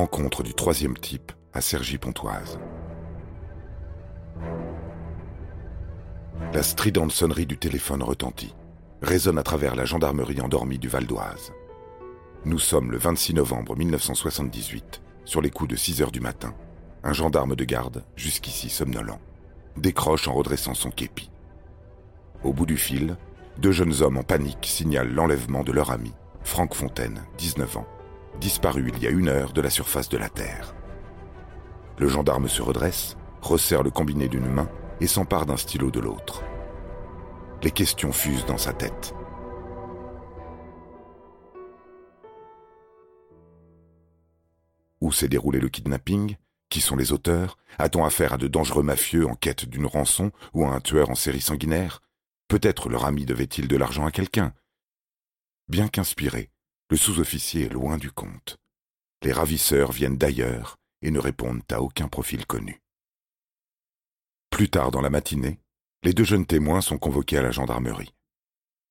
Rencontre du troisième type à Cergy-Pontoise. La stridente sonnerie du téléphone retentit, résonne à travers la gendarmerie endormie du Val d'Oise. Nous sommes le 26 novembre 1978, sur les coups de 6 heures du matin. Un gendarme de garde, jusqu'ici somnolent, décroche en redressant son képi. Au bout du fil, deux jeunes hommes en panique signalent l'enlèvement de leur ami, Franck Fontaine, 19 ans, disparu il y a une heure de la surface de la Terre. Le gendarme se redresse, resserre le combiné d'une main et s'empare d'un stylo de l'autre. Les questions fusent dans sa tête. Où s'est déroulé le kidnapping? Qui sont les auteurs? A-t-on affaire à de dangereux mafieux en quête d'une rançon ou à un tueur en série sanguinaire? Peut-être leur ami devait-il de l'argent à quelqu'un? Bien qu'inspiré, le sous-officier est loin du compte. Les ravisseurs viennent d'ailleurs et ne répondent à aucun profil connu. Plus tard dans la matinée, les deux jeunes témoins sont convoqués à la gendarmerie.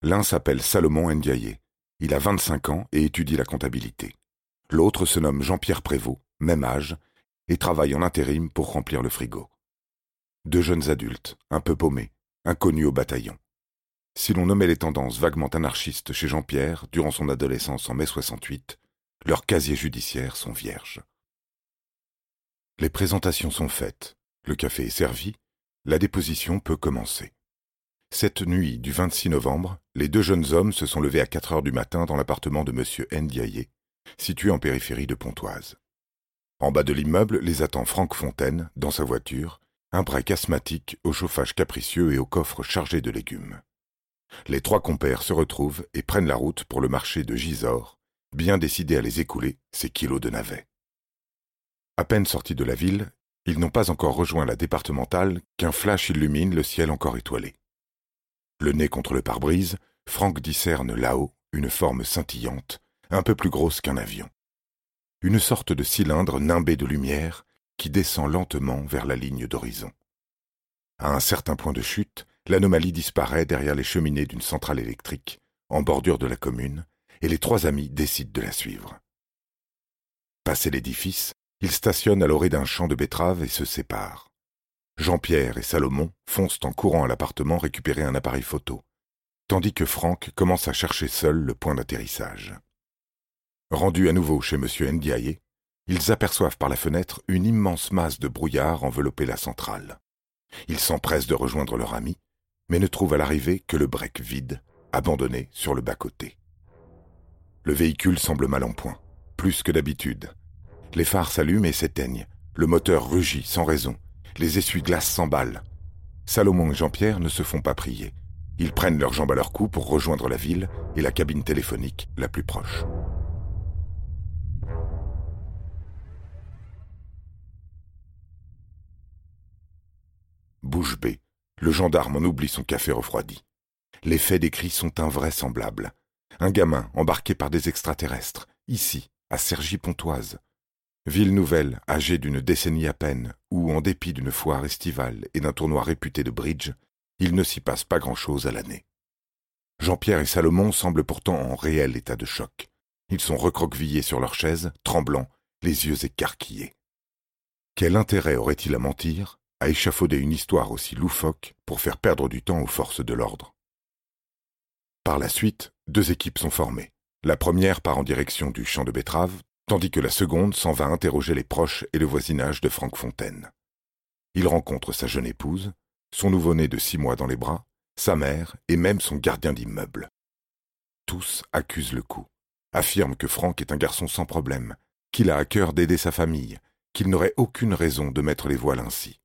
L'un s'appelle Salomon Ndiaye. Il a 25 ans et étudie la comptabilité. L'autre se nomme Jean-Pierre Prévost, même âge, et travaille en intérim pour remplir le frigo. Deux jeunes adultes, un peu paumés, inconnus au bataillon. Si l'on nommait les tendances vaguement anarchistes chez Jean-Pierre durant son adolescence en mai 68, leurs casiers judiciaires sont vierges. Les présentations sont faites, le café est servi, la déposition peut commencer. Cette nuit du 26 novembre, les deux jeunes hommes se sont levés à 4 heures du matin dans l'appartement de M. Ndiaye, situé en périphérie de Pontoise. En bas de l'immeuble les attend Franck Fontaine, dans sa voiture, un break asthmatique au chauffage capricieux et au coffre chargé de légumes. Les trois compères se retrouvent et prennent la route pour le marché de Gisors, bien décidés à les écouler, ces kilos de navets. À peine sortis de la ville, ils n'ont pas encore rejoint la départementale qu'un flash illumine le ciel encore étoilé. Le nez contre le pare-brise, Franck discerne là-haut une forme scintillante, un peu plus grosse qu'un avion. Une sorte de cylindre nimbé de lumière qui descend lentement vers la ligne d'horizon. À un certain point de chute, l'anomalie disparaît derrière les cheminées d'une centrale électrique, en bordure de la commune, et les trois amis décident de la suivre. Passé l'édifice, ils stationnent à l'orée d'un champ de betteraves et se séparent. Jean-Pierre et Salomon foncent en courant à l'appartement récupérer un appareil photo, tandis que Franck commence à chercher seul le point d'atterrissage. Rendus à nouveau chez M. Ndiaye, ils aperçoivent par la fenêtre une immense masse de brouillard envelopper la centrale. Ils s'empressent de rejoindre leur ami, mais ne trouve à l'arrivée que le break vide, abandonné sur le bas-côté. Le véhicule semble mal en point, plus que d'habitude. Les phares s'allument et s'éteignent, le moteur rugit sans raison, les essuie-glaces s'emballent. Salomon et Jean-Pierre ne se font pas prier. Ils prennent leurs jambes à leur cou pour rejoindre la ville et la cabine téléphonique la plus proche. Bouche bée, le gendarme en oublie son café refroidi. Les faits décrits sont invraisemblables. Un gamin embarqué par des extraterrestres, ici, à Cergy-Pontoise. Ville nouvelle, âgée d'une décennie à peine, où, en dépit d'une foire estivale et d'un tournoi réputé de bridge, il ne s'y passe pas grand-chose à l'année. Jean-Pierre et Salomon semblent pourtant en réel état de choc. Ils sont recroquevillés sur leurs chaises, tremblants, les yeux écarquillés. Quel intérêt aurait-il à mentir? À échafauder une histoire aussi loufoque pour faire perdre du temps aux forces de l'ordre. Par la suite, deux équipes sont formées. La première part en direction du champ de betteraves, tandis que la seconde s'en va interroger les proches et le voisinage de Franck Fontaine. Il rencontre sa jeune épouse, son nouveau-né de six mois dans les bras, sa mère et même son gardien d'immeuble. Tous accusent le coup, affirment que Franck est un garçon sans problème, qu'il a à cœur d'aider sa famille, qu'il n'aurait aucune raison de mettre les voiles ainsi.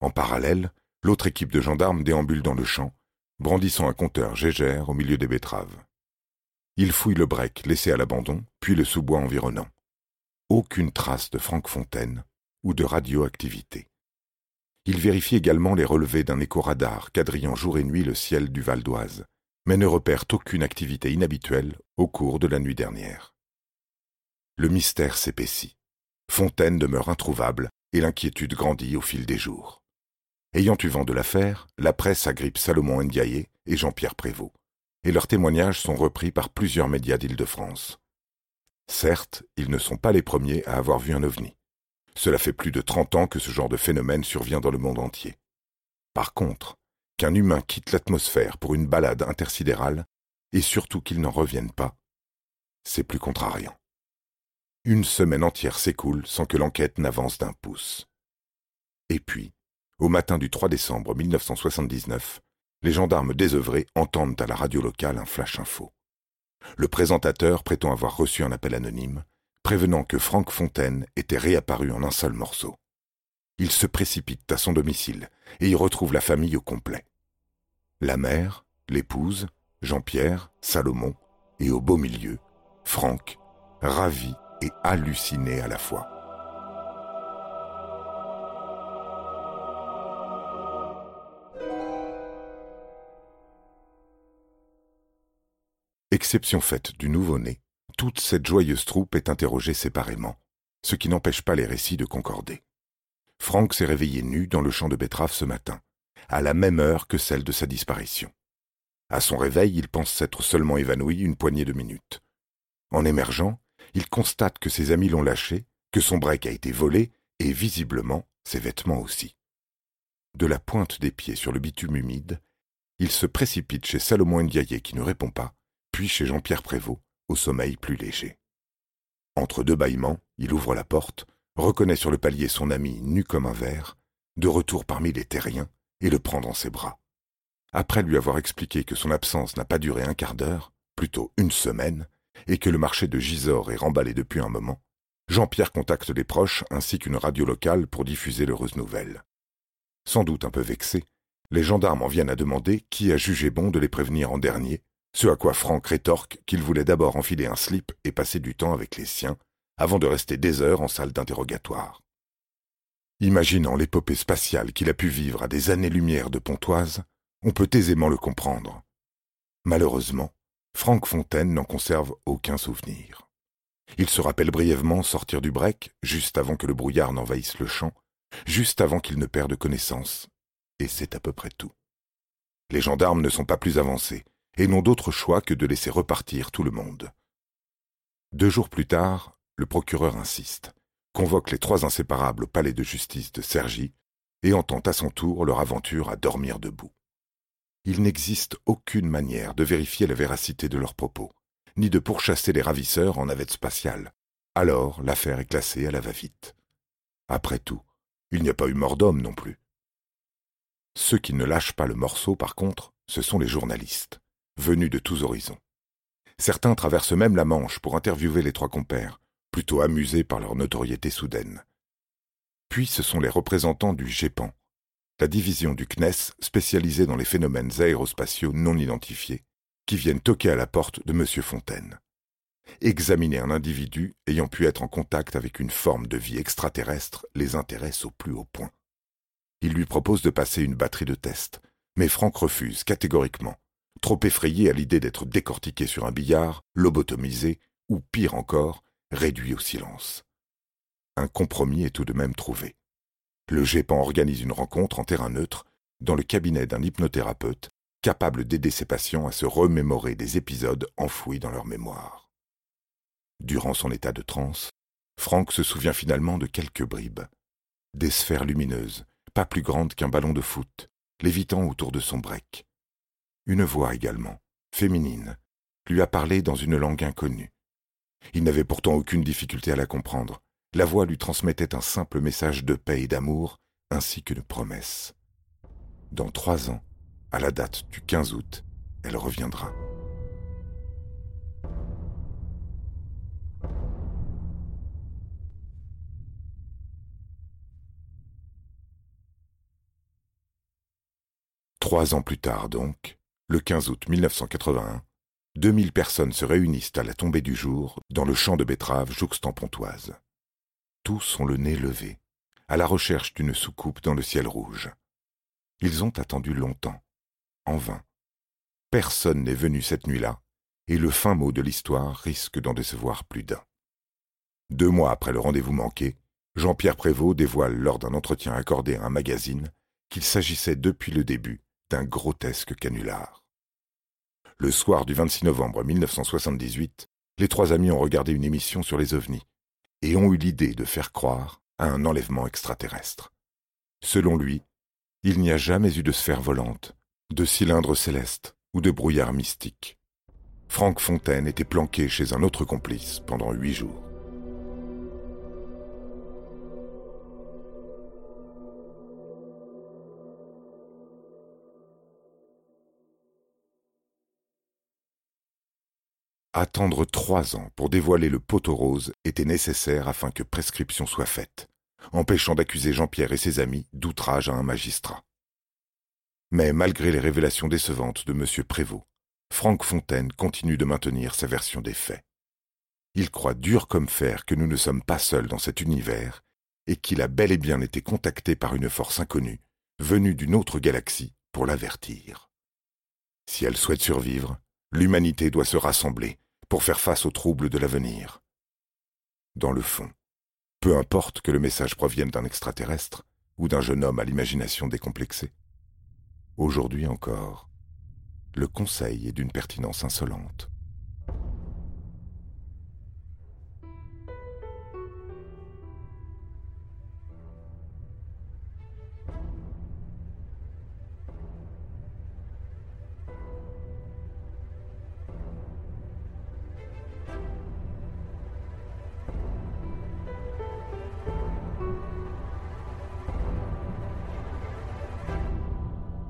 En parallèle, l'autre équipe de gendarmes déambule dans le champ, brandissant un compteur gégère au milieu des betteraves. Ils fouillent le break laissé à l'abandon, puis le sous-bois environnant. Aucune trace de Franck Fontaine ou de radioactivité. Ils vérifient également les relevés d'un écho-radar quadrillant jour et nuit le ciel du Val d'Oise, mais ne repèrent aucune activité inhabituelle au cours de la nuit dernière. Le mystère s'épaissit. Fontaine demeure introuvable et l'inquiétude grandit au fil des jours. Ayant eu vent de l'affaire, la presse agrippe Salomon Ndiaye et Jean-Pierre Prévost, et leurs témoignages sont repris par plusieurs médias d'Île-de-France. Certes, ils ne sont pas les premiers à avoir vu un ovni. Cela fait plus de trente ans que ce genre de phénomène survient dans le monde entier. Par contre, qu'un humain quitte l'atmosphère pour une balade intersidérale, et surtout qu'il n'en revienne pas, c'est plus contrariant. Une semaine entière s'écoule sans que l'enquête n'avance d'un pouce. Et puis, au matin du 3 décembre 1979, les gendarmes désœuvrés entendent à la radio locale un flash info. Le présentateur prétend avoir reçu un appel anonyme, prévenant que Franck Fontaine était réapparu en un seul morceau. Il se précipite à son domicile et y retrouve la famille au complet. La mère, l'épouse, Jean-Pierre, Salomon, et au beau milieu, Franck, ravi et halluciné à la fois. Exception faite du nouveau-né, toute cette joyeuse troupe est interrogée séparément, ce qui n'empêche pas les récits de concorder. Franck s'est réveillé nu dans le champ de betteraves ce matin, à la même heure que celle de sa disparition. À son réveil, il pense s'être seulement évanoui une poignée de minutes. En émergeant, il constate que ses amis l'ont lâché, que son break a été volé, et visiblement ses vêtements aussi. De la pointe des pieds sur le bitume humide, il se précipite chez Salomon Ndiaye qui ne répond pas, puis chez Jean-Pierre Prévost, au sommeil plus léger. Entre deux bâillements, il ouvre la porte, reconnaît sur le palier son ami nu comme un verre, de retour parmi les terriens, et le prend dans ses bras. Après lui avoir expliqué que son absence n'a pas duré un quart d'heure, plutôt une semaine, et que le marché de Gisors est remballé depuis un moment, Jean-Pierre contacte les proches ainsi qu'une radio locale pour diffuser l'heureuse nouvelle. Sans doute un peu vexés, les gendarmes en viennent à demander qui a jugé bon de les prévenir en dernier, ce à quoi Franck rétorque qu'il voulait d'abord enfiler un slip et passer du temps avec les siens, avant de rester des heures en salle d'interrogatoire. Imaginant l'épopée spatiale qu'il a pu vivre à des années-lumière de Pontoise, on peut aisément le comprendre. Malheureusement, Franck Fontaine n'en conserve aucun souvenir. Il se rappelle brièvement sortir du break, juste avant que le brouillard n'envahisse le champ, juste avant qu'il ne perde connaissance, et c'est à peu près tout. Les gendarmes ne sont pas plus avancés, et n'ont d'autre choix que de laisser repartir tout le monde. Deux jours plus tard, le procureur insiste, convoque les trois inséparables au palais de justice de Cergy, et entend à son tour leur aventure à dormir debout il n'existe aucune manière de vérifier la véracité de leurs propos, ni de pourchasser les ravisseurs en navette spatiale. Alors l'affaire est classée à la va-vite. Après tout, il n'y a pas eu mort d'homme non plus. Ceux qui ne lâchent pas le morceau, par contre, ce sont les journalistes, venus de tous horizons. Certains traversent même la Manche pour interviewer les trois compères, plutôt amusés par leur notoriété soudaine. Puis ce sont les représentants du GEPAN, la division du CNES spécialisée dans les phénomènes aérospatiaux non identifiés, qui viennent toquer à la porte de M. Fontaine. Examiner un individu ayant pu être en contact avec une forme de vie extraterrestre les intéresse au plus haut point. Il lui propose de passer une batterie de tests, mais Franck refuse catégoriquement, trop effrayé à l'idée d'être décortiqué sur un billard, lobotomisé, ou pire encore, réduit au silence. Un compromis est tout de même trouvé le GEPAN organise une rencontre en terrain neutre dans le cabinet d'un hypnothérapeute capable d'aider ses patients à se remémorer des épisodes enfouis dans leur mémoire. Durant son état de transe, Franck se souvient finalement de quelques bribes. Des sphères lumineuses, pas plus grandes qu'un ballon de foot, lévitant autour de son break. Une voix également, féminine, lui a parlé dans une langue inconnue. Il n'avait pourtant aucune difficulté à la comprendre, la voix lui transmettait un simple message de paix et d'amour, ainsi qu'une promesse. Dans trois ans, à la date du 15 août, elle reviendra. Trois ans plus tard donc, le 15 août 1981, 2000 personnes se réunissent à la tombée du jour dans le champ de betteraves jouxtant-pontoise. Tous ont le nez levé, à la recherche d'une soucoupe dans le ciel rouge. Ils ont attendu longtemps, en vain. Personne n'est venu cette nuit-là, et le fin mot de l'histoire risque d'en décevoir plus d'un. Deux mois après le rendez-vous manqué, Jean-Pierre Prévost dévoile lors d'un entretien accordé à un magazine qu'il s'agissait depuis le début d'un grotesque canular. Le soir du 26 novembre 1978, les trois amis ont regardé une émission sur les ovnis et ont eu l'idée de faire croire à un enlèvement extraterrestre. Selon lui, il n'y a jamais eu de sphère volante, de cylindre céleste ou de brouillard mystique. Franck Fontaine était planqué chez un autre complice pendant huit jours. Attendre trois ans pour dévoiler le poteau rose était nécessaire afin que prescription soit faite, empêchant d'accuser Jean-Pierre et ses amis d'outrage à un magistrat. Mais malgré les révélations décevantes de M. Prévost, Franck Fontaine continue de maintenir sa version des faits. Il croit dur comme fer que nous ne sommes pas seuls dans cet univers et qu'il a bel et bien été contacté par une force inconnue, venue d'une autre galaxie, pour l'avertir. Si elle souhaite survivre, l'humanité doit se rassembler pour faire face aux troubles de l'avenir. Dans le fond, peu importe que le message provienne d'un extraterrestre ou d'un jeune homme à l'imagination décomplexée. Aujourd'hui encore, le conseil est d'une pertinence insolente.